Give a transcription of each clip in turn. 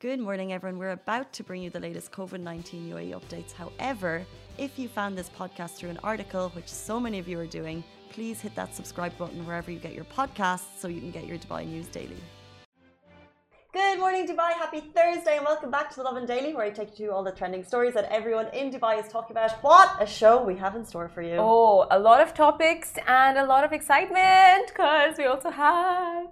Good morning, everyone. We're about to bring you the latest COVID 19 UAE updates. However, if you found this podcast through an article, which so many of you are doing, please hit that subscribe button wherever you get your podcasts so you can get your Dubai news daily. Good morning, Dubai. Happy Thursday, and welcome back to the Lovin Daily, where I take you to all the trending stories that everyone in Dubai is talking about. What a show we have in store for you! Oh, a lot of topics and a lot of excitement because we also have.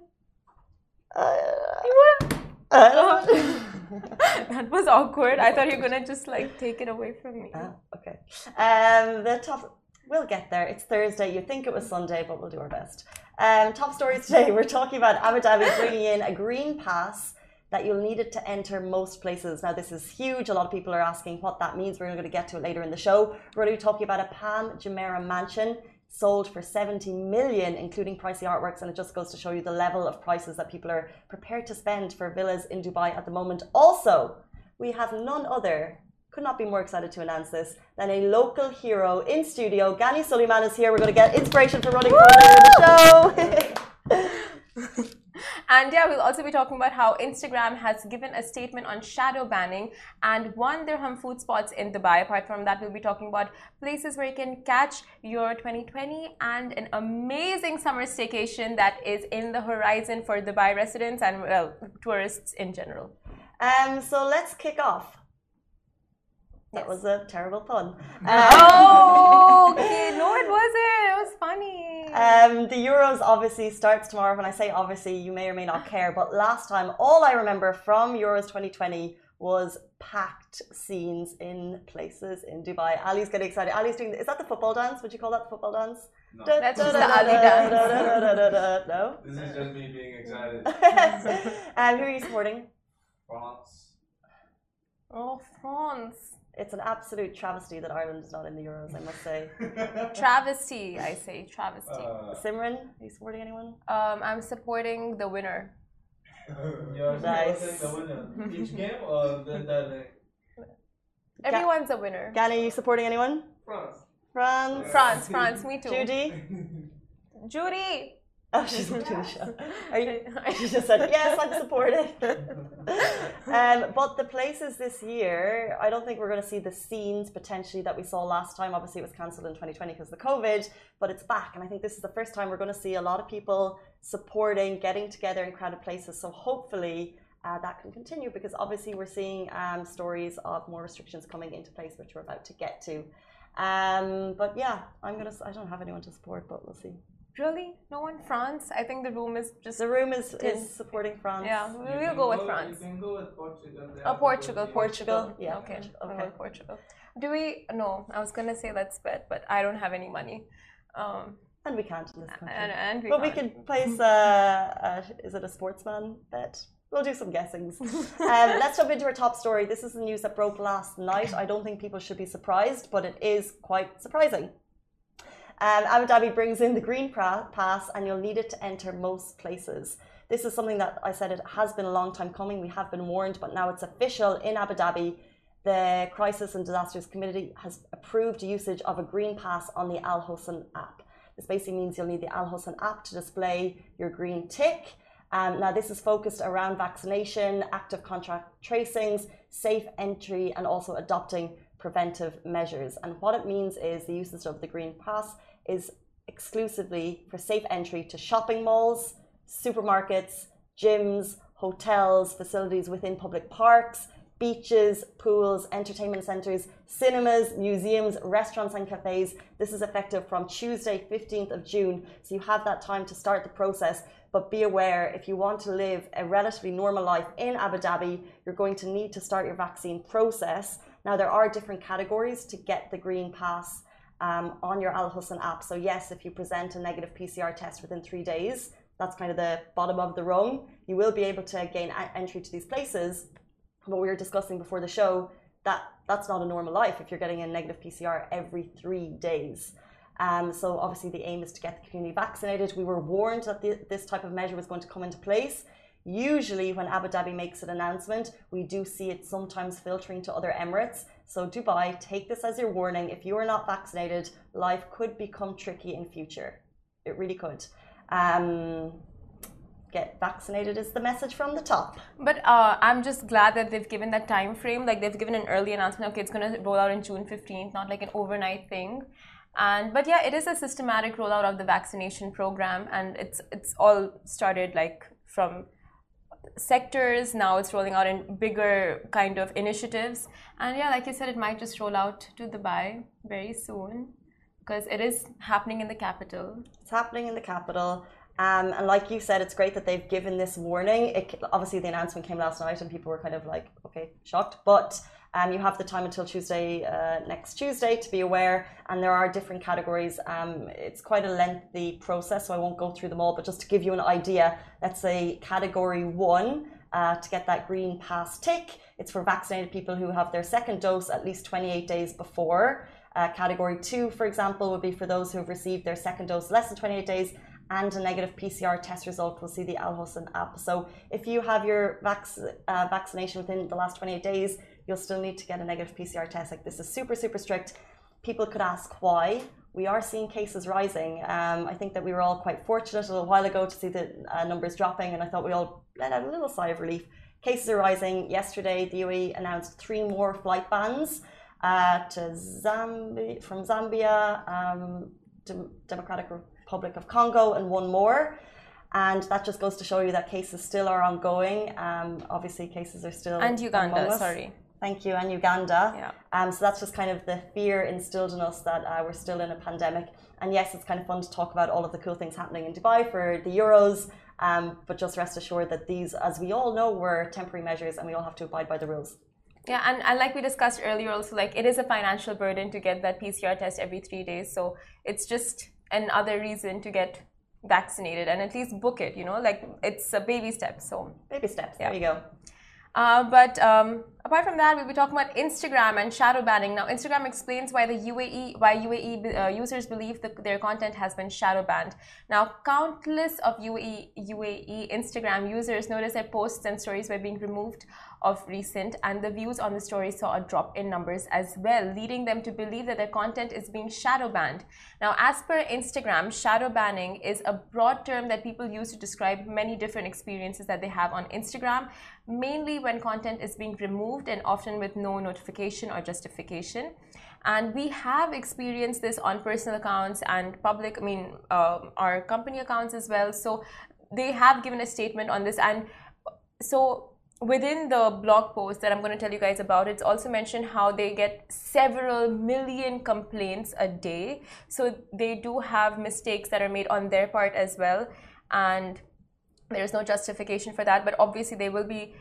Uh, Uh, that was awkward. I thought you were gonna just like take it away from me. Oh, okay. Um, the top. We'll get there. It's Thursday. You think it was Sunday, but we'll do our best. Um, top stories today. We're talking about Abu Dhabi bringing in a green pass that you'll need it to enter most places. Now, this is huge. A lot of people are asking what that means. We're going to get to it later in the show. We're going to be talking about a Palm Jumeirah mansion sold for 70 million, including pricey artworks. And it just goes to show you the level of prices that people are prepared to spend for villas in Dubai at the moment. Also, we have none other, could not be more excited to announce this, than a local hero in studio. Gani Suleiman is here. We're going to get inspiration for running for the show. And yeah, we'll also be talking about how Instagram has given a statement on shadow banning and one dirham food spots in Dubai. Apart from that, we'll be talking about places where you can catch your 2020 and an amazing summer staycation that is in the horizon for Dubai residents and well, tourists in general. Um, so let's kick off. That Yes. was a terrible pun. Oh, okay. No, it wasn't. It was funny. Um, the Euros obviously starts tomorrow. When I say obviously, you may or may not care, but last time, all I remember from Euros 2020 was packed scenes in places in Dubai. Ali's getting excited. Ali's doing. Is that the football dance? Would you call that the football dance? No. Da- That's da- just da- the Ali dance. da- da- da- da- da- da- No. This is just me being excited. um, who are you supporting? France. oh, France. It's an absolute travesty that Ireland is not in the Euros. I must say. Travesty, I say. Travesty. Uh, Simran, are you supporting anyone? Um, I'm supporting the winner. you're Nice. supporting the winner. Each game or the entire Everyone's a winner. Gani, are you supporting anyone? France. France. France, France, me too. Judy. Judy. Oh, she's not doing the show. Are you? She just said yes. I'm supportive. um, but the places this year, I don't think we're going to see the scenes potentially that we saw last time. Obviously, it was cancelled in 2020 because of the COVID, but it's back, and I think this is the first time we're going to see a lot of people supporting, getting together in crowded places. So hopefully. Uh, that can continue because obviously we're seeing um, stories of more restrictions coming into place, which we're about to get to. Um, but yeah, I'm gonna. I don't have anyone to support, but we'll see. Really? No one? France? I think the room is just. The room is, is supporting France. Yeah, You we'll can go with France. You can go with Portugal. They Oh, have Portugal, Portugal. Yeah, Okay. Portugal, okay. Portugal. Do we? No, I was gonna say let's bet, but I don't have any money. Um, And we can't in this country. and, and we but we can't. could place a, a, is it a sportsman bet? We'll do some guessings. um, let's jump into our top story. This is the news that broke last night. I don't think people should be surprised, but it is quite surprising. Um, Abu Dhabi brings in the green pass, and you'll need it to enter most places. This is something that I said it has been a long time coming. We have been warned, but now it's official in Abu Dhabi. The Crisis and Disasters Committee has approved usage of a green pass on the Al Hosn app. This basically means you'll need the Al Hosn app to display your green tick. Um, now, this is focused around vaccination, active contact tracings, safe entry, and also adopting preventive measures. And what it means is the usage of the green pass is exclusively for safe entry to shopping malls, supermarkets, gyms, hotels, facilities within public parks, beaches, pools, entertainment centres, cinemas, museums, restaurants, and cafes. This is effective from Tuesday, 15th of June. So you have that time to start the process. But be aware if you want to live a relatively normal life in Abu Dhabi, you're going to need to start your vaccine process. Now, there are different categories to get the green pass um, on your Al Hosn app. So, yes, if you present a negative PCR test within three days, that's kind of the bottom of the rung, you will be able to gain entry to these places what we were discussing before the show that that's not a normal life if you're getting a negative PCR every three days. Um, so obviously the aim is to get the community vaccinated. We were warned that the, this type of measure was going to come into place. Usually, when Abu Dhabi makes an announcement, we do see it sometimes filtering to other Emirates. So Dubai, take this as your warning. If you are not vaccinated, life could become tricky in future. It really could. Um, get vaccinated is the message from the top. But uh, I'm just glad that they've given that time frame. Like they've given an early announcement. Okay, it's going to roll out in June 15th, not like an overnight thing. And but yeah, it is a systematic rollout of the vaccination program, and it's it's all started like from sectors. Now it's rolling out in bigger kind of initiatives. And yeah, like you said, it might just roll out to Dubai very soon because it is happening in the capital. It's happening in the capital. Um, and like you said, it's great that they've given this warning. It, obviously, the announcement came last night, and people were kind of like, okay, shocked. But um, you have the time until Tuesday, uh, next Tuesday, to be aware. And there are different categories. Um, it's quite a lengthy process, so I won't go through them all. But just to give you an idea, let's say category one uh, to get that green pass tick. It's for vaccinated people who have their second dose at least 28 days before. Uh, category two, for example, would be for those who have received their second dose less than 28 days and a negative PCR test result will see the Al Hosn app. So if you have your vac- uh, vaccination within the last 28 days, you'll still need to get a negative PCR test. Like this is super, super strict. People could ask why. We are seeing cases rising. Um, I think that we were all quite fortunate a little while ago to see the uh, numbers dropping, and I thought we all let out a little sigh of relief. Cases are rising. Yesterday, the UAE announced three more flight bans uh, to Zambia, from Zambia, um, Democratic Republic of Congo, and one more. And that just goes to show you that cases still are ongoing. Um, obviously, cases are still and Uganda. Sorry. Thank you, and Uganda. Yeah. Um, so that's just kind of the fear instilled in us that uh, we're still in a pandemic. And yes, it's kind of fun to talk about all of the cool things happening in Dubai for the Euros. Um, but just rest assured that these, as we all know, were temporary measures, and we all have to abide by the rules. Yeah, and, and like we discussed earlier, also like it is a financial burden to get that PCR test every three days. So it's just another reason to get vaccinated and at least book it you know like it's a baby step so baby steps yeah. there you go uh, but um, apart from that, we'll be talking about Instagram and shadow banning. Now, Instagram explains why the UAE, why UAE uh, users believe that their content has been shadow banned. Now, countless of UAE, UAE Instagram users noticed their posts and stories were being removed of recent, and the views on the story saw a drop in numbers as well, leading them to believe that their content is being shadow banned. Now, as per Instagram, shadow banning is a broad term that people use to describe many different experiences that they have on Instagram, mainly when content is being removed and often with no notification or justification. And we have experienced this on personal accounts and public, I mean, uh, our company accounts as well. So they have given a statement on this. And so within the blog post that I'm going to tell you guys about, it's also mentioned how they get several million complaints a day. So they do have mistakes that are made on their part as well. And there's no justification for that. But obviously, they will be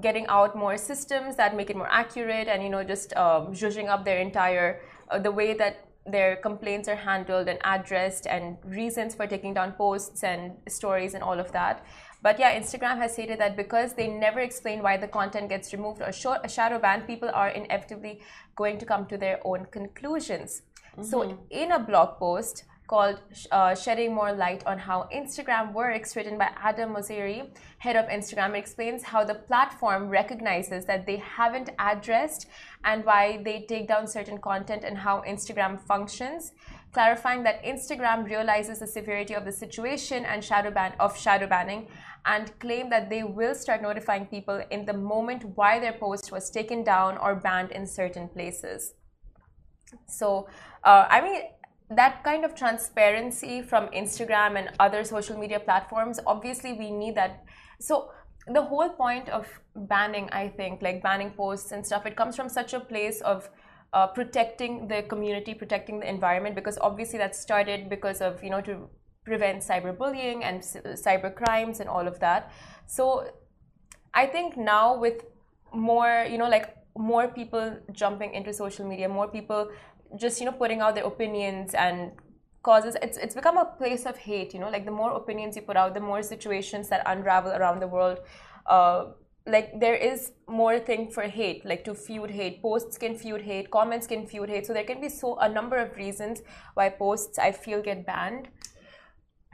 getting out more systems that make it more accurate and, you know, just um, zhuzhing up their entire, uh, the way that their complaints are handled and addressed and reasons for taking down posts and stories and all of that. But yeah, Instagram has stated that because they never explain why the content gets removed or a shadow ban, people are inevitably going to come to their own conclusions. Mm-hmm. So, in a blog post called uh, Shedding More Light on How Instagram Works, written by Adam Mosseri, head of Instagram, explains how the platform recognizes that they haven't addressed and why they take down certain content and how Instagram functions clarifying that Instagram realizes the severity of the situation and shadow ban of shadow banning and claim that they will start notifying people in the moment why their post was taken down or banned in certain places. So, uh, I mean, that kind of transparency from Instagram and other social media platforms, obviously, we need that. So, the whole point of banning, I think, like banning posts and stuff, it comes from such a place of uh, protecting the community, protecting the environment, because obviously that started because of, you know, to prevent cyberbullying and cyber crimes and all of that. So I think now with more, you know, like more people jumping into social media, more people just, you know, putting out their opinions and causes it's it's become a place of hate you know like the more opinions you put out the more situations that unravel around the world uh, like there is more thing for hate like to feud hate posts can feud hate comments can feud hate so there can be so a number of reasons why posts i feel get banned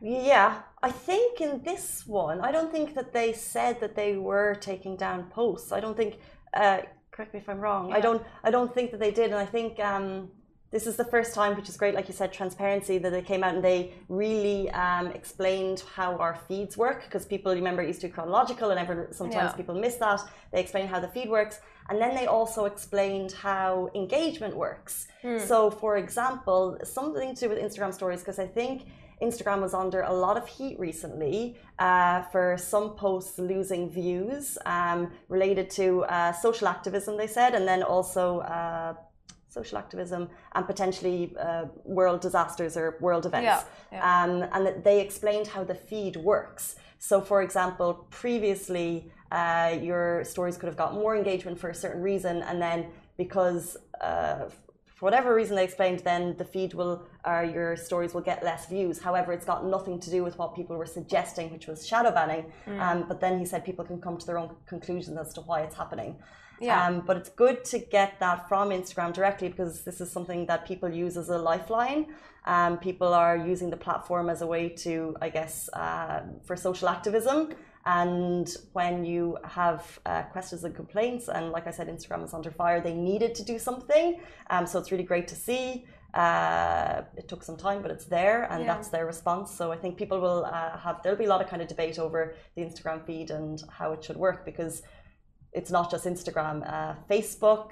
yeah, I think in this one, I don't think that they said that they were taking down posts. I don't think. Uh, correct me if I'm wrong. Yeah. I don't. I don't think that they did, and I think. Um, this is the first time, which is great, like you said, transparency, that they came out and they really um, explained how our feeds work. Because people, remember, it used to be chronological and ever, sometimes Yeah. people miss that. They explained how the feed works. And then they also explained how engagement works. So, for example, something to do with Instagram stories, because I think Instagram was under a lot of heat recently uh, for some posts losing views um, related to uh, social activism, they said, and then also uh, social activism and potentially uh, world disasters or world events. Yeah, yeah. Um, and that they explained how the feed works. So, for example, previously uh, your stories could have got more engagement for a certain reason, and then because uh, for whatever reason they explained, then the feed will or your stories will get less views. However, it's got nothing to do with what people were suggesting, which was shadow banning. Mm. Um, but then he said people can come to their own conclusions as to why it's happening. Yeah. Um, but it's good to get that from Instagram directly because this is something that people use as a lifeline. Um, people are using the platform as a way to, I guess, uh, for social activism. And when you have uh, questions and complaints, and like I said, Instagram is under fire, they needed to do something. Um, so it's really great to see. Uh, it took some time, but it's there, and Yeah. that's their response. So I think people will uh, have, there'll be a lot of kind of debate over the Instagram feed and how it should work because it's not just Instagram. Uh, Facebook,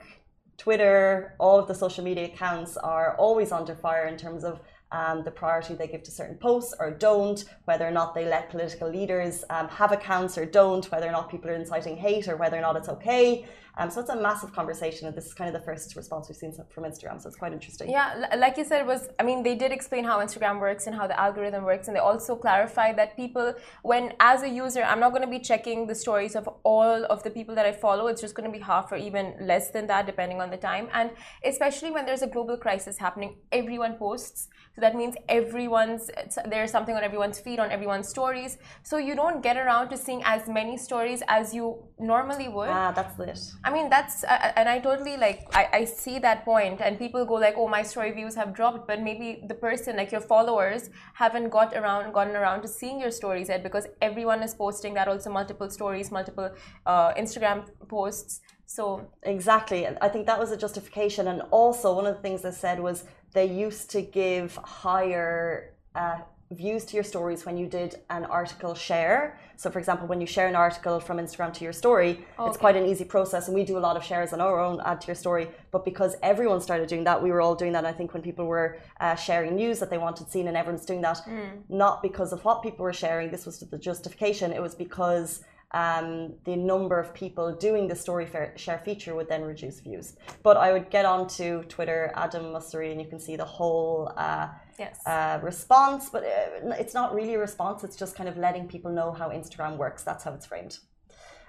Twitter, all of the social media accounts are always under fire in terms of um, the priority they give to certain posts or don't, whether or not they let political leaders um, have accounts or don't, whether or not people are inciting hate or whether or not it's okay. Um, so it's a massive conversation, and this is kind of the first response we've seen from Instagram. So it's quite interesting. Yeah, like you said, it was I mean they did explain how Instagram works and how the algorithm works, and they also clarified that people, when as a user, I'm not going to be checking the stories of all of the people that I follow. It's just going to be half or even less than that, depending on the time. And especially when there's a global crisis happening, everyone posts. So that means everyone's there's something on everyone's feed, on everyone's stories. So you don't get around to seeing as many stories as you normally would. Ah, that's it. I mean, that's I- I- and I totally like I, I see that point, and people go like, "Oh, my story views have dropped," but maybe the person, like your followers, haven't got around, gotten around to seeing your stories yet because everyone is posting that also multiple stories, multiple uh, Instagram posts. So Exactly. And I think that was a justification. And also, one of the things they said was they used to give higher uh, views to your stories when you did an article share. So, for example, when you share an article from Instagram to your story, it's quite an easy process. And we do a lot of shares on our own, add to your story. But because everyone started doing that, we were all doing that. I think when people were uh, sharing news that they wanted seen and everyone's doing that, not because of what people were sharing, this was the justification. It was because um, the number of people doing the story share feature would then reduce views. But I would get onto Twitter, Adam Mosseri, and you can see the whole uh, yes, uh, response. But uh, it's not really a response, it's just kind of letting people know how Instagram works. That's how it's framed.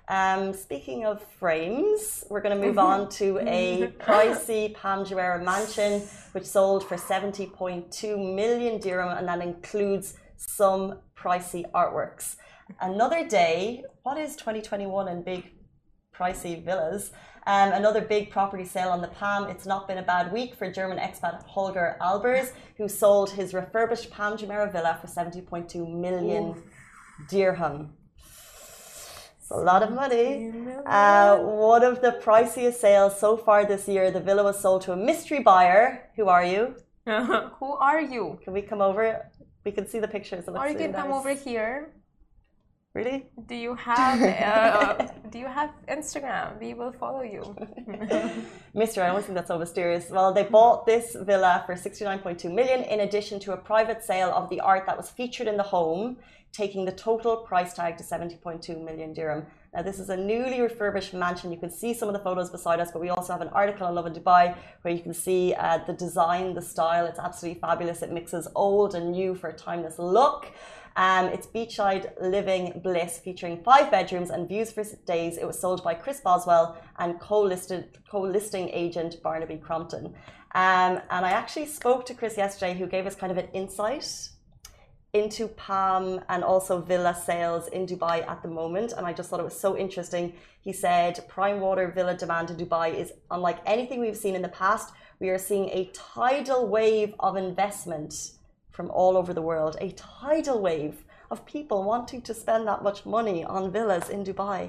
Um, speaking of frames, we're going to move on to a pricey Jumeirah mansion, which sold for 70.2 million dirham, and that includes some pricey artworks. Another day, what is 2021 and big pricey villas? Um, another big property sale on the Palm. It's not been a bad week for German expat Holger Albers, who sold his refurbished Palm Jumeirah villa for 70.2 million dirham. It's a lot of money. Uh, one of the priciest sales so far this year. The villa was sold to a mystery buyer. Who are you? who are you? Can we come over? We can see the pictures. Or you can come over here. Really? Do you have uh, Do you have Instagram? We will follow you. Mister, I don't think that's so mysterious. Well, they bought this villa for 69.2 million in addition to a private sale of the art that was featured in the home, taking the total price tag to 70.2 million dirham. Now, this is a newly refurbished mansion. You can see some of the photos beside us, but we also have an article on Lovin Dubai where you can see uh, the design, the style. It's absolutely fabulous. It mixes old and new for a timeless look. Um, it's beachside living bliss featuring five bedrooms and views for days. It was sold by Chris Boswell and co-listed co-listing agent Barnaby Crompton. Um, and I actually spoke to Chris yesterday, who gave us kind of an insight into Palm and also villa sales in Dubai at the moment. And I just thought it was so interesting. He said prime water villa demand in Dubai is unlike anything we've seen in the past. We are seeing a tidal wave of investment from all over the world, a tidal wave of people wanting to spend that much money on villas in Dubai.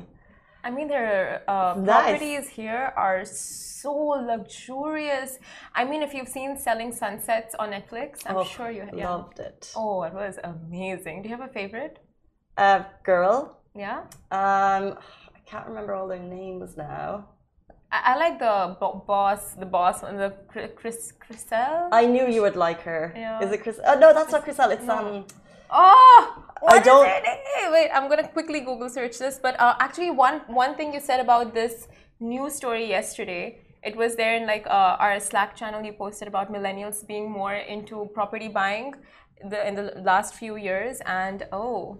I mean, their uh, Nice. properties here are so luxurious. I mean, if you've seen Selling Sunsets on Netflix, I'm Oh, sure you yeah. Loved it. Oh, it was amazing. Do you have a favorite? Uh, girl. Yeah. Um, I can't remember all their names now. I, I like the bo- boss, the boss, and the Chris, Chris Chrishell. I knew you would like her. Yeah. Is it Chris? Oh no, that's not Chrishell. It's No. um. Oh, what is don't-? Wait, I'm gonna quickly Google search this. But uh, actually, one one thing you said about this news story yesterday, it was there in like uh, our Slack channel. You posted about millennials being more into property buying the in the last few years, and oh,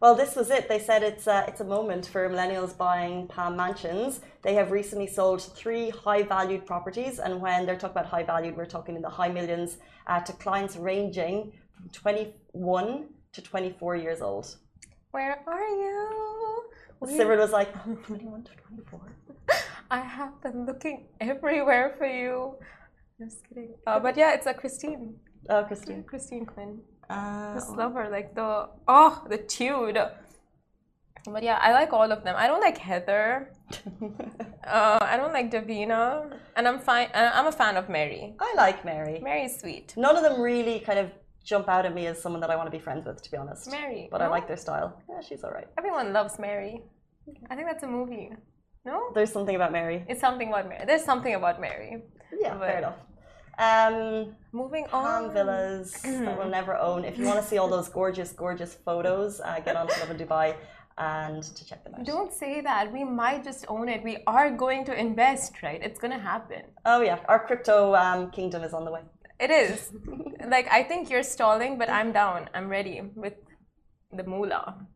Well, this was it. They said it's a, it's a moment for millennials buying Palm Mansions. They have recently sold three high valued properties. And when they're talking about high valued, we're talking in the high millions uh, to clients ranging from 21 to 24 years old. where are you? We- Simran was like, 21 to 24. I have been looking everywhere for you. Just kidding. Uh, but yeah, it's a Christine, Oh, Christine. Christine Quinn. Uh, Just love like the oh the tude. But yeah, I like all of them. I don't like Heather. Uh, I don't like Davina, and I'm fine. I'm a fan of Mary. I like Mary. Mary's sweet. None of them really kind of jump out at me as someone that I want to be friends with, to be honest. Mary, But I like their style. Yeah, she's all right. Everyone loves Mary. I think that's a movie. No, There's something about Mary. it's something about Mary. There's something about Mary. Yeah, fair enough. Um, Moving Palm on. villas that we'll never own. If you want to see all those gorgeous, gorgeous photos, uh, get on to Love in Dubai and to check them out. Don't say that. We might just own it. We are going to invest, right? It's gonna happen. Oh yeah, our crypto um, kingdom is on the way. It is. like I think you're stalling, but I'm down. I'm ready with the moolah.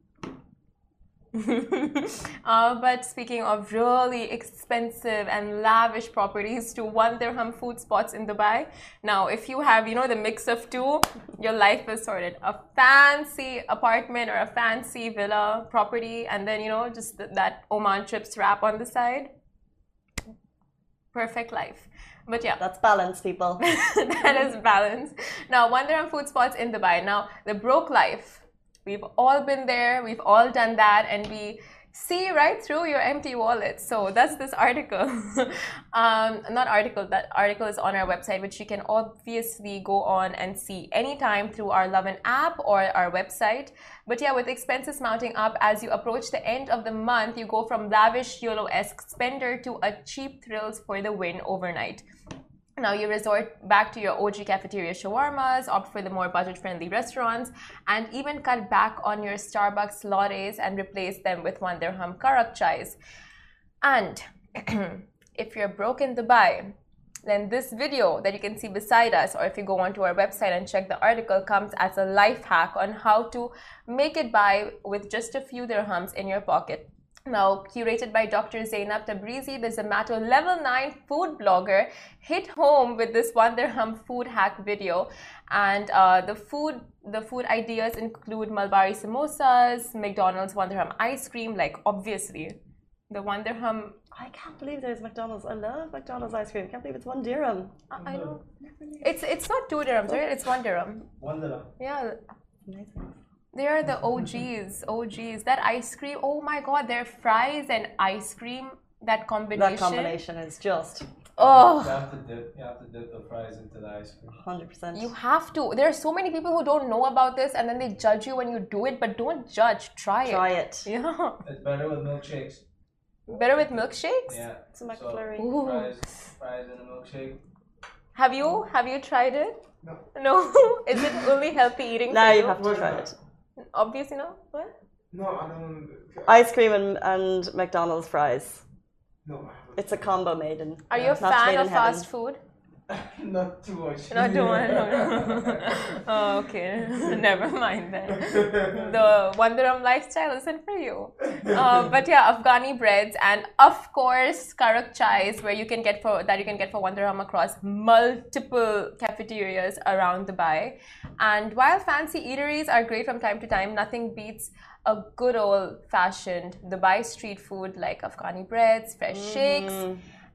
uh, but speaking of really expensive and lavish properties to one dirham food spots in Dubai. Now, if you have, you know, the mix of two, your life is sorted. A fancy apartment or a fancy villa property, and then, you know, just th- that Oman trips wrap on the side. Perfect life. But yeah, That's balance, people. that is balance. Now, one dirham food spots in Dubai. Now, the broke life. We've all been there. We've all done that, and we see right through your empty wallet. So that's this article. um, not article. That article is on our website, which you can obviously go on and see anytime through our Lovin app or our website. But yeah, with expenses mounting up as you approach the end of the month, you go from lavish YOLO-esque spender to a cheap thrills for the win overnight. Now you resort back to your OG cafeteria shawarmas, opt for the more budget-friendly restaurants, and even cut back on your Starbucks lattes and replace them with one dirham karak chais. And if you're broke in Dubai, then this video that you can see beside us, or if you go onto our website and check the article, comes as a life hack on how to make it by with just a few dirhams in your pocket. Now, curated by Dr. Zainab Tabrizi, the Zomato level 9 food blogger hit home with this one dirham food hack video. And uh, the food the food ideas include Malbari samosas, McDonald's one dirham ice cream, like obviously the one dirham. I can't believe there's McDonald's. I love McDonald's ice cream. I can't believe it's one dirham. I I know. It's it's not two dirhams, right? It's one dirham. One dirham. Yeah, Amazing. They are the mm-hmm. OGs. OGs. That ice cream. Oh my God, their fries and ice cream. That combination. That combination is just Oh. You have to dip. You have to dip the fries into the ice cream. 100%. You have to. There are so many people who don't know about this and then they judge you when you do it, but don't judge. Try, Try it. Try it. Yeah. It's better with milkshakes. Better with milkshakes? Yeah. It's a McFlurry. Ooh. Fries, fries in a milkshake. Have you have you tried it? No. No? Is it only healthy eating Now for you you? have to try not? It. Obviously no. What? No, I don't. Ice cream and, and McDonald's fries. No, I haven't. It's a combo made in. Are you a Match fan made of in heaven. fast food? Not too much. Not too much. oh, okay. Never mind then. The dirham lifestyle isn't for you. Uh, but yeah, Afghani breads and of course karak chais, where you can get for that you can get for one dirham across multiple cafeterias around Dubai. And while fancy eateries are great from time to time, nothing beats a good old fashioned Dubai street food like Afghani breads, fresh shakes.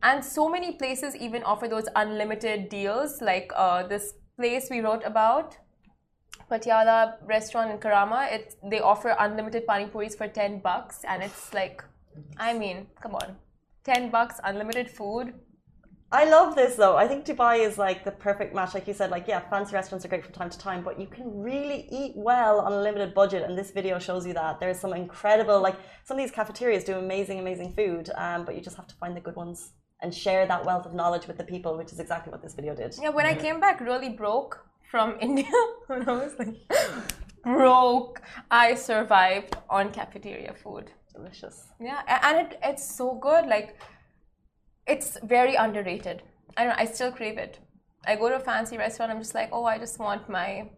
And so many places even offer those unlimited deals, like uh, this place we wrote about, Patiala restaurant in Karama. It they offer unlimited pani puris for ten bucks, and it's like I mean, come on. 10 bucks, unlimited food. I love this though. I think Dubai is like the perfect match. Like you said, like yeah, fancy restaurants are great from time to time, but you can really eat well on a limited budget. And this video shows you that there's some incredible, like some of these cafeterias do amazing, amazing food. Um, but you just have to find the good ones and share that wealth of knowledge with the people, which is exactly what this video did. Yeah, when I mm-hmm. came back really broke from India, when I was like broke, I survived on cafeteria food. Delicious. Yeah, and it, it's so good. Like, it's very underrated. I don't know, I still crave it. I go to a fancy restaurant, I'm just like, oh, I just want my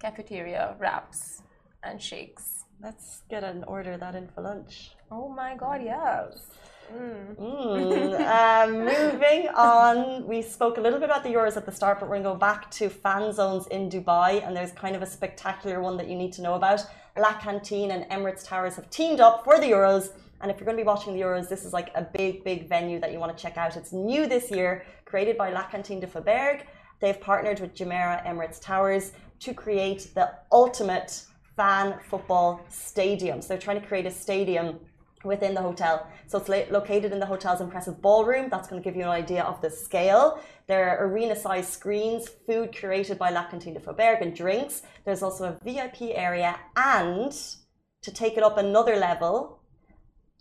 cafeteria wraps and shakes. Let's get an order that in for lunch. Oh my god, yes. Mm, um, moving on, we spoke a little bit about the Euros at the start, but we're going to go back to fan zones in Dubai, and there's kind of a spectacular one that you need to know about. La Cantine and Emirates Towers have teamed up for the Euros, and if you're going to be watching the Euros, this is like a big, big venue that you want to check out. It's new this year, created by La Cantine de Faubourg. They've partnered with Jumeirah Emirates Towers to create the ultimate fan football stadium. So they're trying to create a stadium within the hotel. So it's located in the hotel's impressive ballroom. That's going to give you an idea of the scale. There are arena-sized screens, food curated by La Cantine de Faubourg, and drinks. There's also a VIP area, and to take it up another level,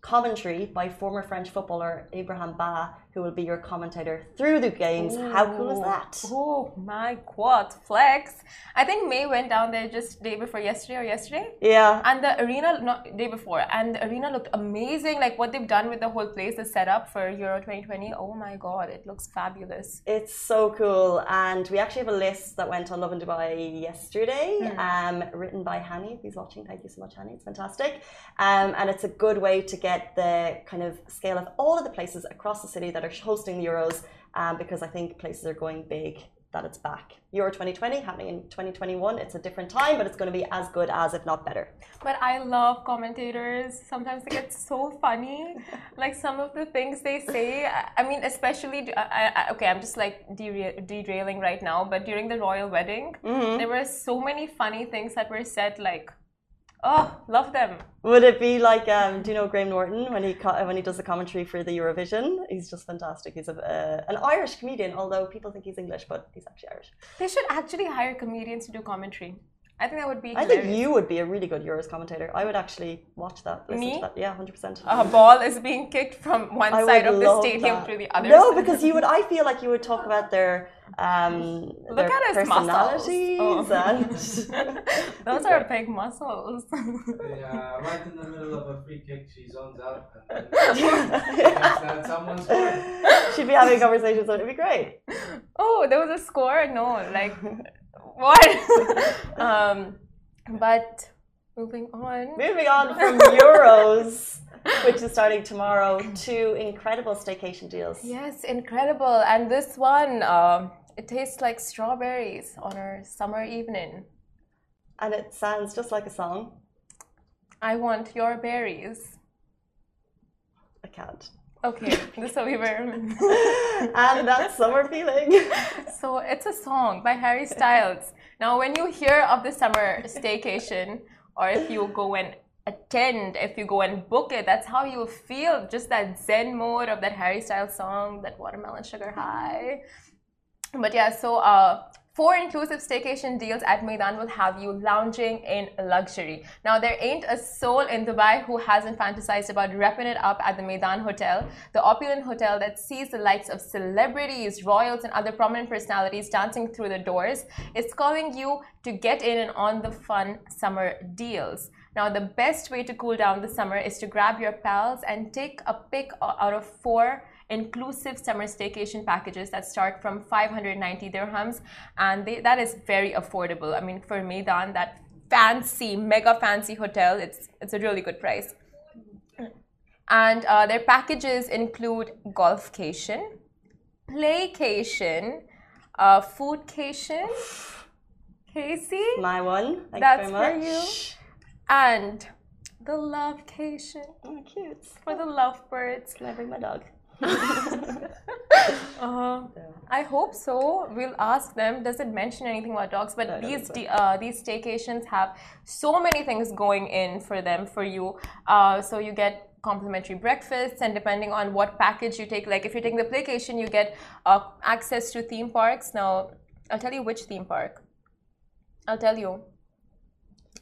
commentary by former French footballer Ibrahim Ba, who will be your commentator through the games. How cool is that? Oh my god, flex. I think May went down there just day before yesterday or yesterday. Yeah. And the arena, not day before, and the arena looked amazing. Like what they've done with the whole place, the setup for Euro 2020. Oh my god, it looks fabulous. It's so cool, and we actually have a list that went on Lovin Dubai yesterday, um, written by Hani. If he's watching, thank you so much, Hani. It's fantastic, um, and it's a good way to get the kind of scale of all of the places across the city that are hosting the Euros, um, because I think places are going big. That it's back. Euro 2020 happening in 2021. It's a different time, but it's going to be as good as, if not better. But I love commentators. Sometimes they get so funny. like some of the things they say. I, mean, especially, I, I, okay, I'm just like dera- derailing right now, but during the royal wedding, there were so many funny things that were said, like, oh, love them. Would it be like, um, do you know Graham Norton when he when he does the commentary for the Eurovision? He's just fantastic. He's a, uh, an Irish comedian, although people think he's English, but he's actually Irish. They should actually hire comedians to do commentary. I think that would be I think you would be a really good Euros commentator. I would actually watch that. listen Me? To that. Yeah, hundred percent. a ball is being kicked from one I side of the stadium that. to the other. No, side. because you would. I feel like you would talk about their um, Look their at his muscles. personalities Oh. and. Those are big muscles. Yeah, right in the middle of a free kick, she zones out. And then that's someone's score. She'd be having conversations, so it'd be great. oh, there was a score? No, like what? um, but moving on. Moving on from Euros, which is starting tomorrow, to incredible staycation deals. Yes, incredible. And this one, um, it tastes like strawberries on a summer evening. And it sounds just like a song. I want your berries. I can't. Okay, this is what we were. And that summer feeling. So it's a song by Harry Styles. Now, when you hear of the summer staycation, or if you go and attend, if you go and book it, that's how you feel. Just that Zen mode of that Harry Styles song, that watermelon sugar high. But yeah, so uh, four inclusive staycation deals at Meydan will have you lounging in luxury. Now, there ain't a soul in Dubai who hasn't fantasized about repping it up at the Meydan Hotel, the opulent hotel that sees the likes of celebrities, royals, and other prominent personalities dancing through the doors. It's calling you to get in and on the fun summer deals. Now, the best way to cool down the summer is to grab your pals and take a pick out of four inclusive summer staycation packages that start from 590 dirhams and they, that is very affordable i mean for Meydan that fancy mega fancy hotel it's it's a really good price and uh, their packages include golfcation playcation uh, foodcation Casey My one. Thank That's you for you. and the lovecation Oh, cute. for the lovebirds Can I bring my dog? Uh, I hope so. We'll ask them. Does it mention anything about dogs? But No, these think uh, these staycations have so many things going in for them for you. Uh, so you get complimentary breakfasts, and depending on what package you take, like if you're taking the playcation, you get uh, access to theme parks. Now, I'll tell you which theme park. I'll tell you.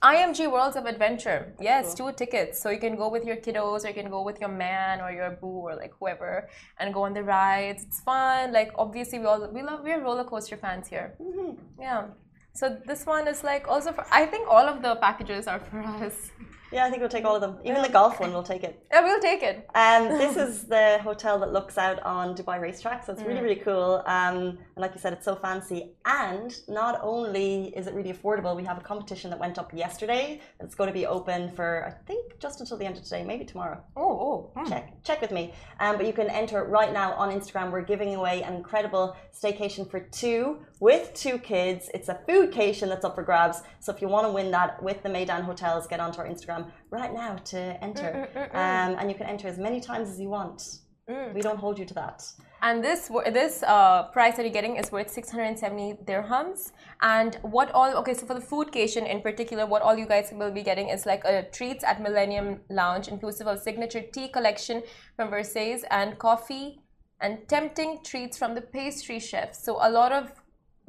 IMG Worlds of Adventure. Yes, two tickets. So you can go with your kiddos or you can go with your man or your boo or like whoever and go on the rides. It's fun. Like obviously we all we love we're roller coaster fans here. Mm-hmm. Yeah. So this one is like also for I think all of the packages are for us. Yeah, I think we'll take all of them. Even the golf one, we'll take it. Yeah, we'll take it. Um, this is the hotel that looks out on Dubai racetrack, so it's really, really cool. Um, and like you said, it's so fancy. And not only is it really affordable, we have a competition that went up yesterday. It's going to be open for, I think, just until the end of today, maybe tomorrow. Oh, oh. hmm. Check, check with me. Um, but you can enter right now on Instagram. We're giving away an incredible staycation for two with two kids. It's a foodcation that's up for grabs. So if you want to win that with the Meydan Hotels, get onto our Instagram right now to enter. Mm, mm, mm, um, and you can enter as many times as you want. We don't hold you to that. And this this uh, price that you're getting is worth 670 dirhams. And what all okay? So for the foodcation in particular, what all you guys will be getting is like a treats at Millennium Lounge, inclusive of signature tea collection from Versailles and coffee, and tempting treats from the pastry chef. So a lot of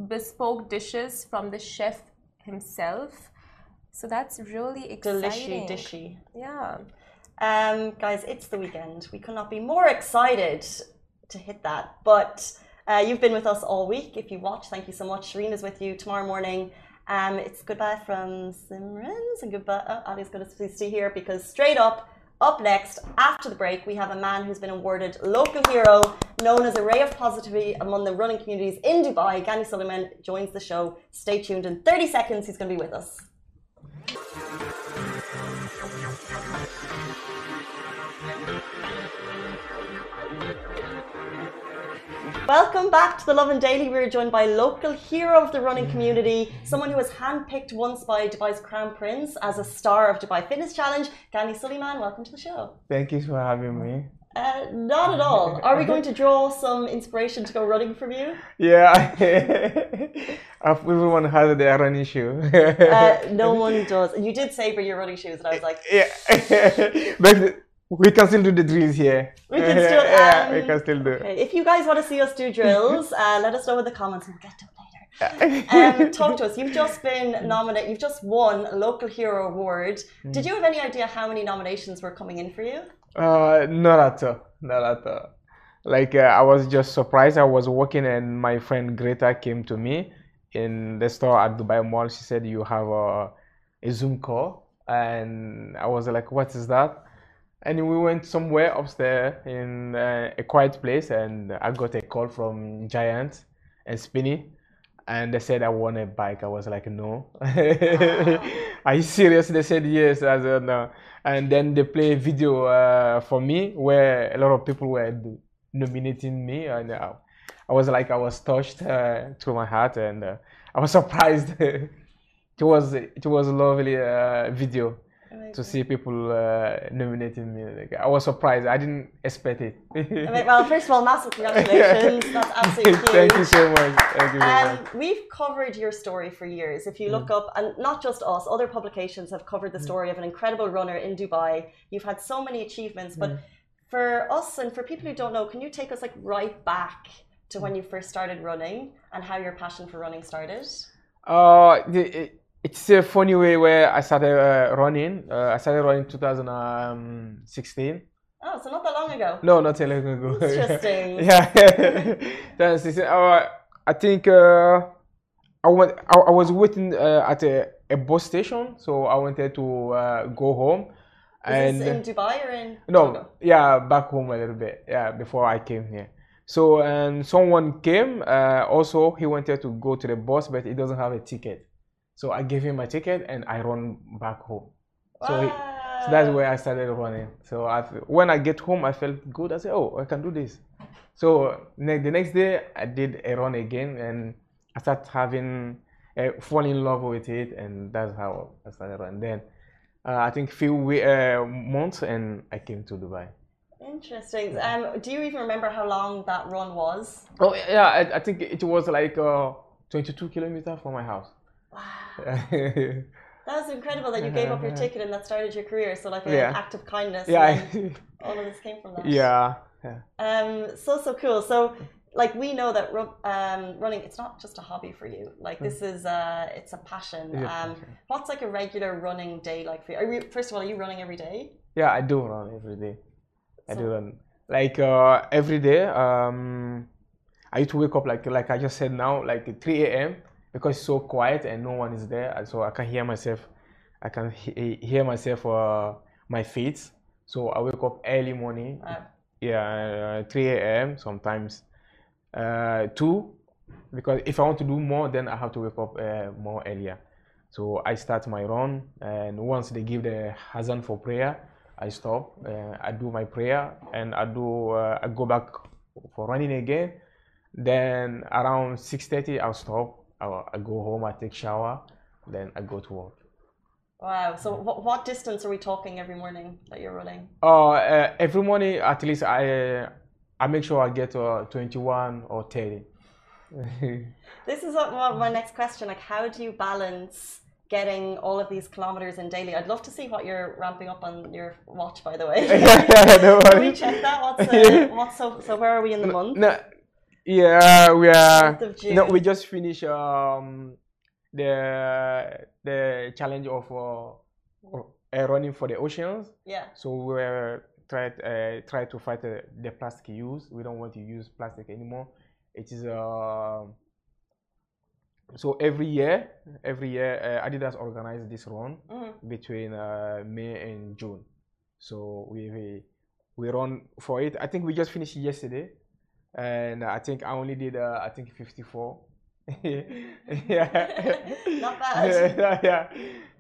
bespoke dishes from the chef himself. So that's really exciting. Delishy, dishy. Yeah. Um, guys, it's the weekend. We could not be more excited to hit that. But uh, you've been with us all week. If you watch, thank you so much. Shireen is with you tomorrow morning. Um, it's goodbye from Simrans and goodbye. Oh, Ali's going to stay here because straight up, up next, after the break, we have a man who's been awarded local hero, known as a ray of positivity among the running communities in Dubai. Gani Suleiman joins the show. Stay tuned. In 30 seconds, he's going to be with us. Welcome back to the Lovin Daily. We're joined by local hero of the running community, someone who was handpicked once by Dubai's Crown Prince as a star of Dubai Fitness Challenge. Gani Suleiman, welcome to the show. Thank you for having me. Uh, not at all. Are we going to draw some inspiration to go running from you? Yeah, everyone has their own issue. Uh, no one does. And you did say your running shoes, and I was like, yeah, but we can still do the drills here. We can still, yeah, we um, can still do. okay, if you guys want to see us do drills, uh, let us know in the comments, we'll get to it later. Um, talk to us. You've just been nominated. You've just won a local hero award. Did you have any idea how many nominations were coming in for you? Uh, not at all. Not at all. Like uh, I was just surprised. I was working and my friend Greta came to me in the store at Dubai Mall. She said you have a, a Zoom call, and I was like, "What is that?" And we went somewhere upstairs in uh, a quiet place, and I got a call from Giant and Spinny, and they said I want a bike. I was like, no. Are you serious? They said yes. I said no. And then they play a video uh, for me where a lot of people were nominating me, and uh, I was like, I was touched uh, to my heart, and uh, I was surprised. it was it was a lovely uh, video to see people uh, nominating me. Like, I was surprised. I didn't expect it. Well, first of all, massive congratulations. That's absolutely huge. Thank you so much. Thank you so Um, much. we've covered your story for years. If you look Mm. up, and not just us, other publications have covered the story of an incredible runner in Dubai. You've had so many achievements, Mm. but for us and for people who don't know, can you take us like right back to when you first started running and how your passion for running started? Uh, the, it, it's a funny way where I started uh, running. Uh, I started running 2016. Oh, so not that long ago. No, not that long ago. Interesting. yeah. 2016. Uh, I think uh, I went. I, I was waiting uh, at a, a bus station, so I wanted to uh, go home. Is and this in Dubai or in no, Togo? yeah, back home a little bit. Yeah, before I came here. So and someone came. Uh, also, he wanted to go to the bus, but he doesn't have a ticket. So I gave him my ticket and I run back home. So, he, so that's where I started running. So I, when I get home, I felt good. I said, "Oh, I can do this." So ne- the next day, I did a run again, and I started having uh, fall in love with it, and that's how I started running. Then uh, I think few we- uh, months, and I came to Dubai. Interesting. Um, do you even remember how long that run was? Oh yeah, I, I think it was like uh, 22 kilometers from my house. Wow. That was incredible that you gave up your ticket and that started your career. So like an Yeah. act of kindness. Yeah. all of this came from that. yeah. Yeah. Um, so so cool. So like we know that um, running it's not just a hobby for you. Like this is uh it's a passion. A um, passion. what's like a regular running day like for you? Are you first of all are you running every day? Yeah, I do run every day. I do run like uh, every day. Um, I used to wake up like like I just said now, like 3 a.m. because it's so quiet and no one is there, so I can hear myself. I can he- hear myself, uh, my feet. So I wake up early morning. Wow. Yeah, uh, 3 a.m. sometimes uh, two, because if I want to do more, then I have to wake up uh, more earlier. So I start my run, and once they give the hazan for prayer, I stop. Uh, I do my prayer, and I do. Uh, I go back for running again. Then around 6:30, I'll stop. I, I go home. I take shower. Then I go to work. Wow. So what, what distance are we talking every morning that you're running? Uh, uh, every morning, at least I I make sure I get uh, 21 or 30. This is what, what my next question. Like, how do you balance getting all of these kilometers in daily? I'd love to see what you're ramping up on your watch, by the way. yeah, no Can we check that? What's, uh, what's so, so where are we in the month? No, yeah, we are. No, we just finished um the the challenge of uh, uh, running for the oceans. Yeah. So we were try uh, try to fight uh, the plastic use. We don't want to use plastic anymore. It is uh, so every year, every year uh, Adidas organizes this run Mhm. between uh, May and June. So we we run for it. I think we just finished yesterday, and I think I only did uh, I think 54. yeah, Not bad. yeah, yeah,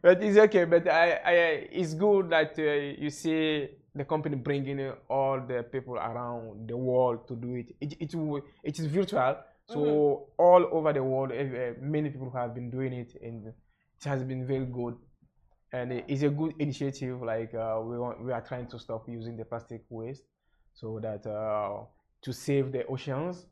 but it's okay. But I, I it's good that uh, you see the company bringing all the people around the world to do it. It it, it is virtual, so all over the world, uh, many people have been doing it, and it has been very good and it's a good initiative. Like uh, we want, we are trying to stop using the plastic waste, so that uh, to save the oceans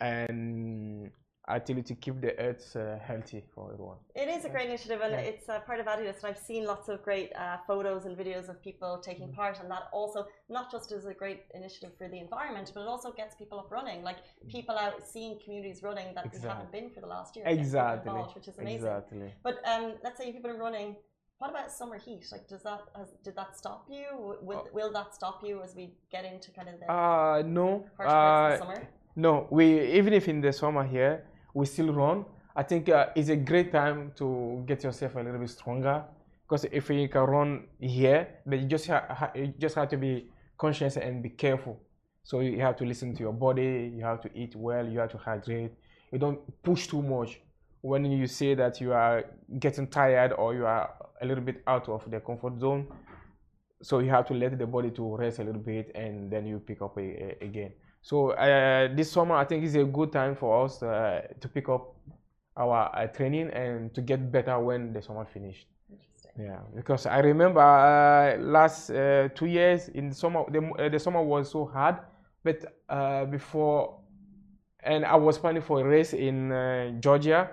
and actually to keep the earth uh, healthy for everyone. It is a great initiative, and Yeah. it's uh, part of Adidas. And I've seen lots of great uh, photos and videos of people Mm-hmm. taking part, and that also not just is a great initiative for the environment, but it also gets people up running. Like people out seeing communities running that we haven't been for the last year. Exactly. involved, which is amazing. Exactly. But um, let's say people are running. What about summer heat? Like, does that has, did that stop you? Will, will that stop you as we get into kind of the Uh no. harsh parts of the Uh, summer? no. We even if in the summer here we still run. I think uh, it's a great time to get yourself a little bit stronger. Because if you can run here, but you just ha- you just have to be conscious and be careful. So you have to listen to your body. You have to eat well. You have to hydrate. You don't push too much. When you say that you are getting tired or you are a little bit out of the comfort zone, so you have to let the body to rest a little bit and then you pick up a, a- again. So uh, this summer i think is a good time for us uh, to pick up our uh, training and to get better when the summer finished. Yeah because i remember uh, last uh, two years in summer the, uh, the summer was so hard but uh, before and i was planning for a race in uh, georgia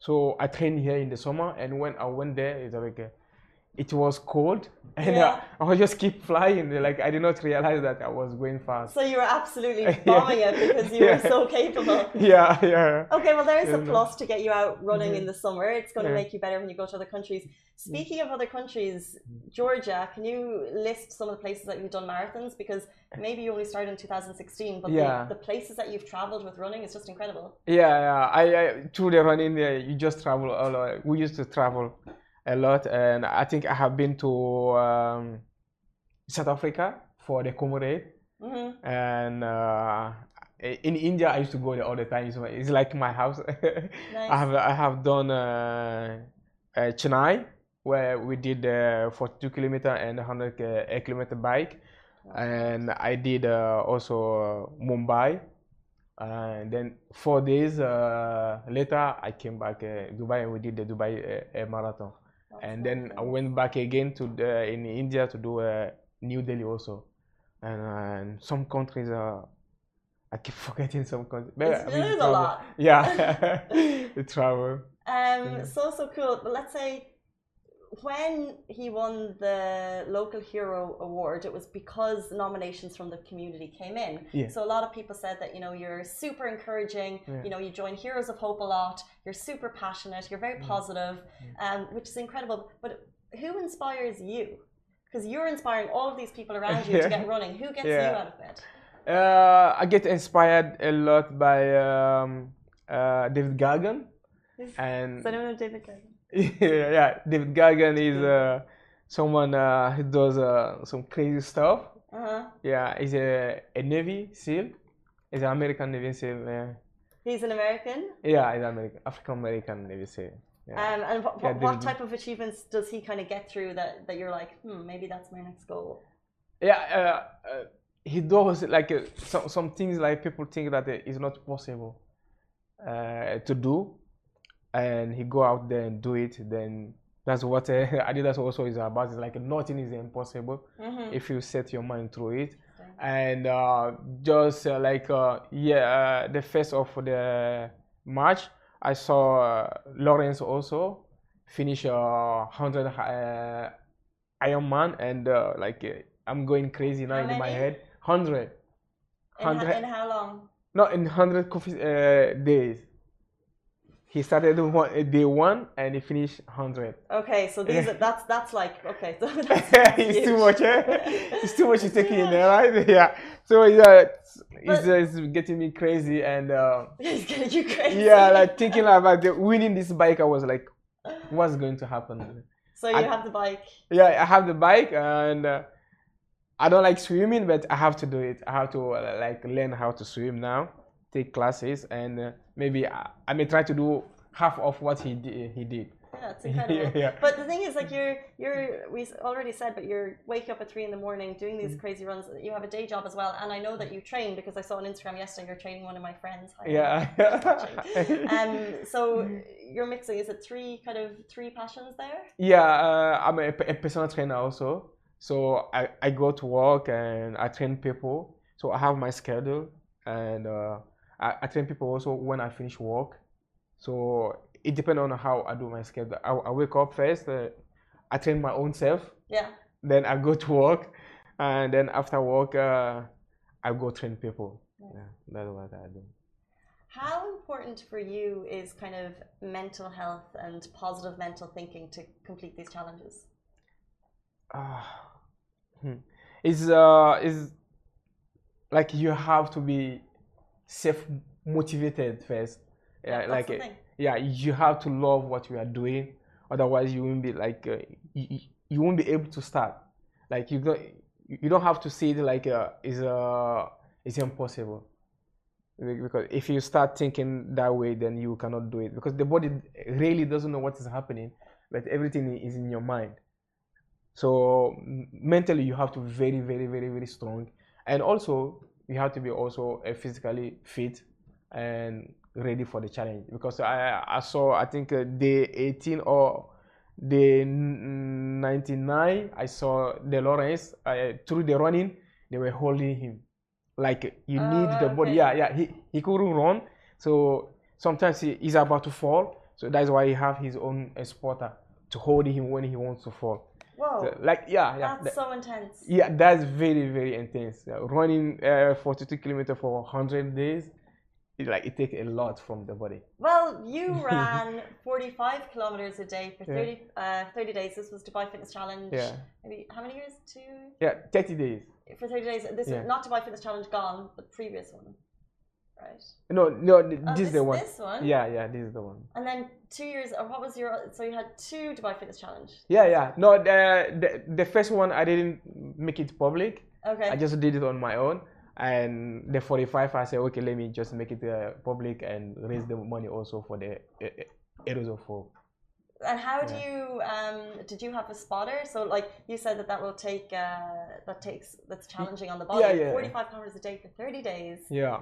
so i trained here in the summer and when i went there it's like it was cold and Yeah. uh, i was just keep flying like i did not realize that i was going fast So you were absolutely Yeah. bombing it because you were so capable. yeah yeah Okay, well, there is a Yeah, plus to get you out running in the summer. It's going to make you better when you go to other countries. Speaking of other countries, Georgia, can you list some of the places that you've done marathons? Because maybe you only started in 2016, but Yeah. the, the places that you've traveled with running is just incredible. Yeah, yeah. I, I through the running, you just travel a lot. We used to travel a lot, and I think I have been to um, South Africa for the Comrade, hmm and uh, in India I used to go there all the time. It's, it's like my house. Nice. I have I have done uh, uh, Chennai where we did uh, 42 kilometer and 100 uh, kilometer bike, and I did uh, also uh, Mumbai. And then four days uh, later, I came back uh, Dubai and we did the Dubai marathon. That's and then I went back again to the, in India to do uh, New Delhi also. And, uh, and some countries are. I keep forgetting some countries. But It's- I mean, it is a lot. Yeah, the travel. Um, Yeah. so so cool. But let's say when he won the local hero award, it was because nominations from the community came in. Yeah. So a lot of people said that you know you're super encouraging. Yeah. You know you join Heroes of Hope a lot. You're super passionate. You're very positive, um, which is incredible. But who inspires you? Because you're inspiring all of these people around you to get running. Who gets Yeah. you out of bed? Uh, I get inspired a lot by um, uh, David Goggins, and Does anyone know David Goggins? yeah, yeah, David Goggins is uh, someone uh, who does uh, some crazy stuff. Uh huh. Yeah, he's a, a Navy SEAL. He's an American Navy SEAL. Yeah, He's an American. yeah he's American, African American Navy SEAL. Yeah. Um, and what, Yeah, what, type of achievements does he kind of get through that, that you're like, hmm, maybe that's my next goal? yeah, uh, uh, he does like uh, some some things like people think that is not possible uh, to do, and he go out there and do it. Then that's what uh, Adidas also is about. It's like nothing is impossible Mm-hmm. if you set your mind through it. And uh, just uh, like uh, yeah, uh, the first of the match, I saw uh, Lawrence also finish uh, hundred uh, Ironman, and uh, like uh, I'm going crazy now How in my head. Hundred, In, hundred, in how long? not in hundred coffee uh, days. He started one, day one and he finished hundred. Okay, so these are, that's that's like okay, so that's, it's too much. Eh? It's too much. He's taking in there, right? Yeah. So yeah, it's, it's, uh, it's getting me crazy, and uh, It's getting you crazy. yeah, like thinking about the, winning this bike, I was like, what's going to happen? so you I- have the bike. Yeah, I have the bike, and uh, I don't like swimming, but I have to do it. I have to uh, like learn how to swim now, take classes, and uh, maybe I, I may try to do half of what he did. He did. Yeah, it's incredible. Yeah. But the thing is, like you're you're we already said, but you're waking up at three in the morning doing these Mm. crazy runs. You have a day job as well, and I know that you train because I saw on Instagram yesterday you're training one of my friends. Hi, Yeah. Um. So you're mixing. Is it three kind of three passions there? Yeah, uh, I'm a, a personal trainer also. So I, I go to work and I train people. So I have my schedule and uh, I, I train people also when I finish work. So it depends on how I do my schedule. I, I wake up first, uh, I train my own self, Yeah. then I go to work, and then after work, uh, I go train people. Yeah, that's what I do. How important for you is kind of mental health and positive mental thinking to complete these challenges? Ah, hmm. it's uh is like you have to be self motivated first. Yeah, like thing. yeah you have to love what you are doing otherwise you won't be like uh, you, you- you won't be able to start. Like you don't you don't have to see it like uh, is uh it's impossible. Because if you start thinking that way then you cannot do it. Because the body really doesn't know what is happening but everything is in your mind. So mentally you have to be very very very very strong. And also you have to be also uh, physically fit and ready for the challenge. Because i i saw i think uh, day 18 or day 99 i saw the lawrence uh, through the running they were holding him. Like you Oh, need the body. yeah yeah he, he couldn't run. So sometimes he, he's about to fall. So that's why he have his own uh, spotter to hold him when he wants to fall Whoa, so, like yeah yeah that's that- so intense. yeah, that's very very intense. Uh, running uh, 42 kilometers for 100 days, it, like it takes a lot from the body. Well, you ran 45 kilometers a day for Yeah. 30, uh, 30 days. This was Dubai Fitness Challenge. Yeah, Maybe how many years? Two yeah, 30 days. for 30 days. This Yeah. was not Dubai Fitness Challenge gone, the previous one, right? No, no, Oh, this is the one. This one. Yeah, yeah, this is the one. And then two years. Or what was your? So you had two Dubai Fitness Challenge. Yeah, yeah. No, the the, the first one I didn't make it public. Okay. I just did it on my own. And the 45, I said, okay, let me just make it uh, public and raise the money also for the Heroes of Hope. And how do you um did you have a spotter? So like you said that that will take uh that takes that's challenging on the body. Yeah, yeah. 45 kilometers a day for 30 days. Yeah.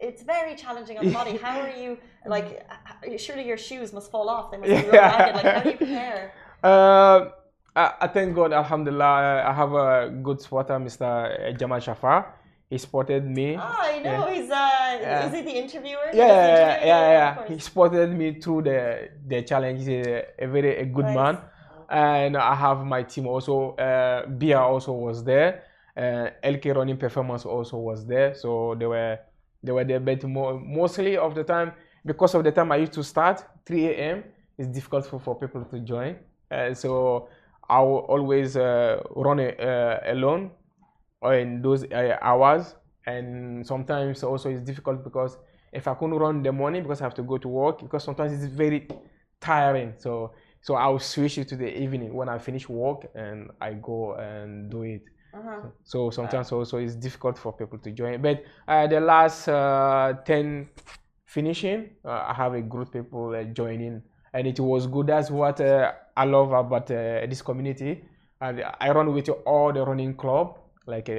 It's very challenging on the body. How are you like surely your shoes must fall off. They must be Yeah. ragged. Like how do you prepare? Uh, I, I thank God, Alhamdulillah. I have a good spotter, Mr. Jamal Shafar. He spotted me. Oh, I know Yeah. he's uh Yeah. is he the interviewer? Yeah, yeah, yeah, yeah. He spotted me through the the challenge. He's a, a very a good Nice. man, and I have my team also. Uh, Bia also was there. Uh, LK Running Performance also was there. So they were they were there, but more, mostly of the time because of the time I used to start 3 a.m. It's difficult for, for people to join. Uh, so I will always uh, run uh, alone in those uh, hours, and sometimes also it's difficult because if I couldn't run in the morning because I have to go to work because sometimes it's very tiring. So so I'll switch it to the evening when I finish work and I go and do it. Uh-huh. So, so, sometimes also it's difficult for people to join. But uh, the last uh, ten finishing, uh, I have a group of people uh, joining, and it was good. That's what uh, I love about uh, this community. And I run with all the running club. Like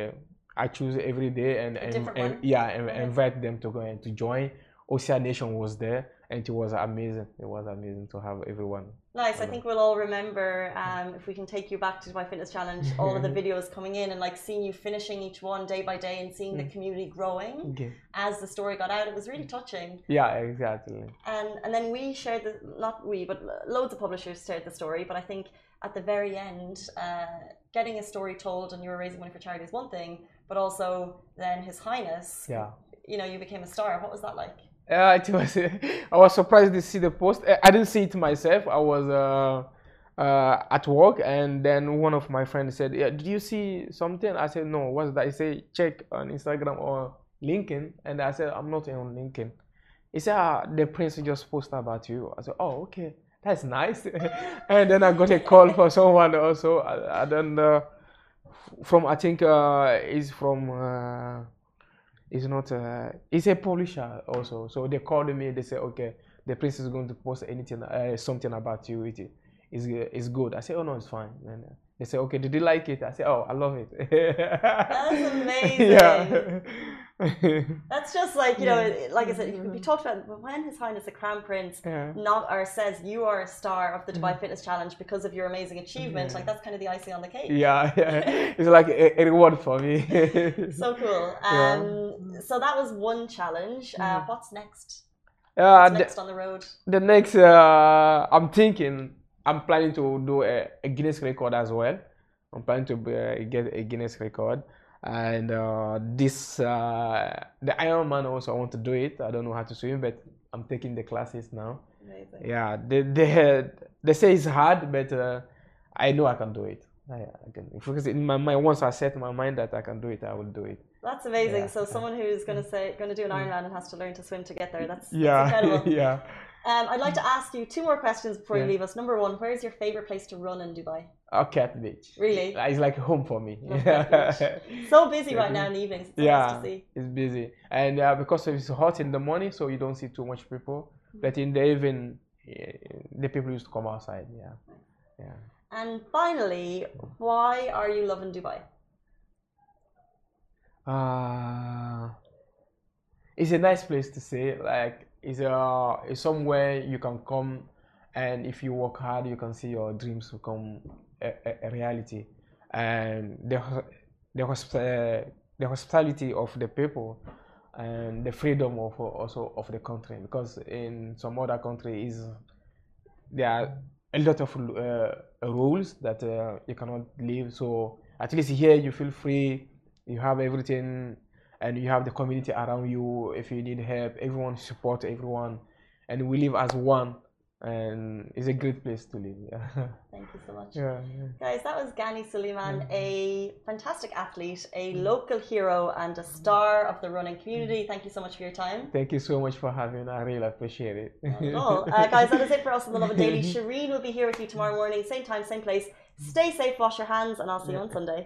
I choose every day and, and, and yeah, and invite them to go and to join. Ocean Nation was there and it was amazing. It was amazing to have everyone. Nice. I think we'll all remember um, if we can take you back to my Fitness Challenge, all of the videos coming in and like seeing you finishing each one day by day and seeing the mm. community growing as the story got out. It was really touching. Yeah, exactly. And and then we shared the not we but loads of publishers shared the story. But I think at the very end, uh, getting a story told and you were raising money for charity is one thing, but also then His Highness. Yeah. You know, you became a star. What was that like? Yeah, it was. I was surprised to see the post. I didn't see it myself. I was uh, uh, at work, and then one of my friends said, "Yeah, did you see something?" I said, "No. What's that?" He said, "Check on Instagram or LinkedIn." And I said, "I'm not on LinkedIn." He said, ah, "The prince just posted about you." I said, "Oh, okay, that's nice." and then I got a call for someone also. I, I don't know from I think uh, is from. Uh, it's not uh, it's a publisher also. So they called me they say okay the prince is going to post anything uh, something about you. It is it's good. I say oh no it's fine. And uh, they say okay did you like it i say oh i love it that's amazing yeah That's just like you know, like I said, we talked about when His Highness the Crown Prince yeah. not or says you are a star of the Dubai mm. Fitness Challenge because of your amazing achievement. Yeah. Like that's kind of the icing on the cake. Yeah, yeah. it's like a, a reward for me. so cool. Um, so that was one challenge. Uh, mm. what's next? Uh, what's next the, on the road? The next, uh, I'm thinking, I'm planning to do a, a Guinness record as well. I'm planning to uh, get a Guinness record and uh, this uh, the Ironman also I want to do it. I don't know how to swim, but I'm taking the classes now. Amazing. Yeah, they they they say it's hard, but uh, I know I can do it. I, I can because in my mind once I set my mind that I can do it, I will do it. That's amazing. Yeah. So someone who's going to say going to do an Ironman and has to learn to swim to get there. That's, yeah, that's incredible. yeah. Um, I'd like to ask you two more questions before yeah. you leave us. Number one, where's your favorite place to run in Dubai? Oh, Kite Beach. Really? It's like home for me. so busy right now in the evenings. It's yeah, it's busy, and uh, because it's hot in the morning, so you don't see too much people. Mm-hmm. But in the evening, the people used to come outside. Yeah, yeah. And finally, why are you loving Dubai? Uh, it's a nice place to stay. Like it's a it's somewhere you can come, and if you work hard, you can see your dreams become a, a, a reality. And the the hosp- the hospitality of the people and the freedom of also of the country because in some other countries there are a lot of uh, rules that uh, you cannot live so at least here you feel free you have everything and you have the community around you if you need help everyone support everyone and we live as one and it's a great place to live yeah. Thank you so much. Yeah, yeah. guys that was Ghani Suleiman yeah. a fantastic athlete a local hero and a star of the running community. Thank you so much for your time. Thank you so much for having me. I really appreciate it. Uh, guys that is it for us on the Lovin Daily. Shireen will be here with you tomorrow morning same time same place. Stay safe wash your hands and i'll see you on sunday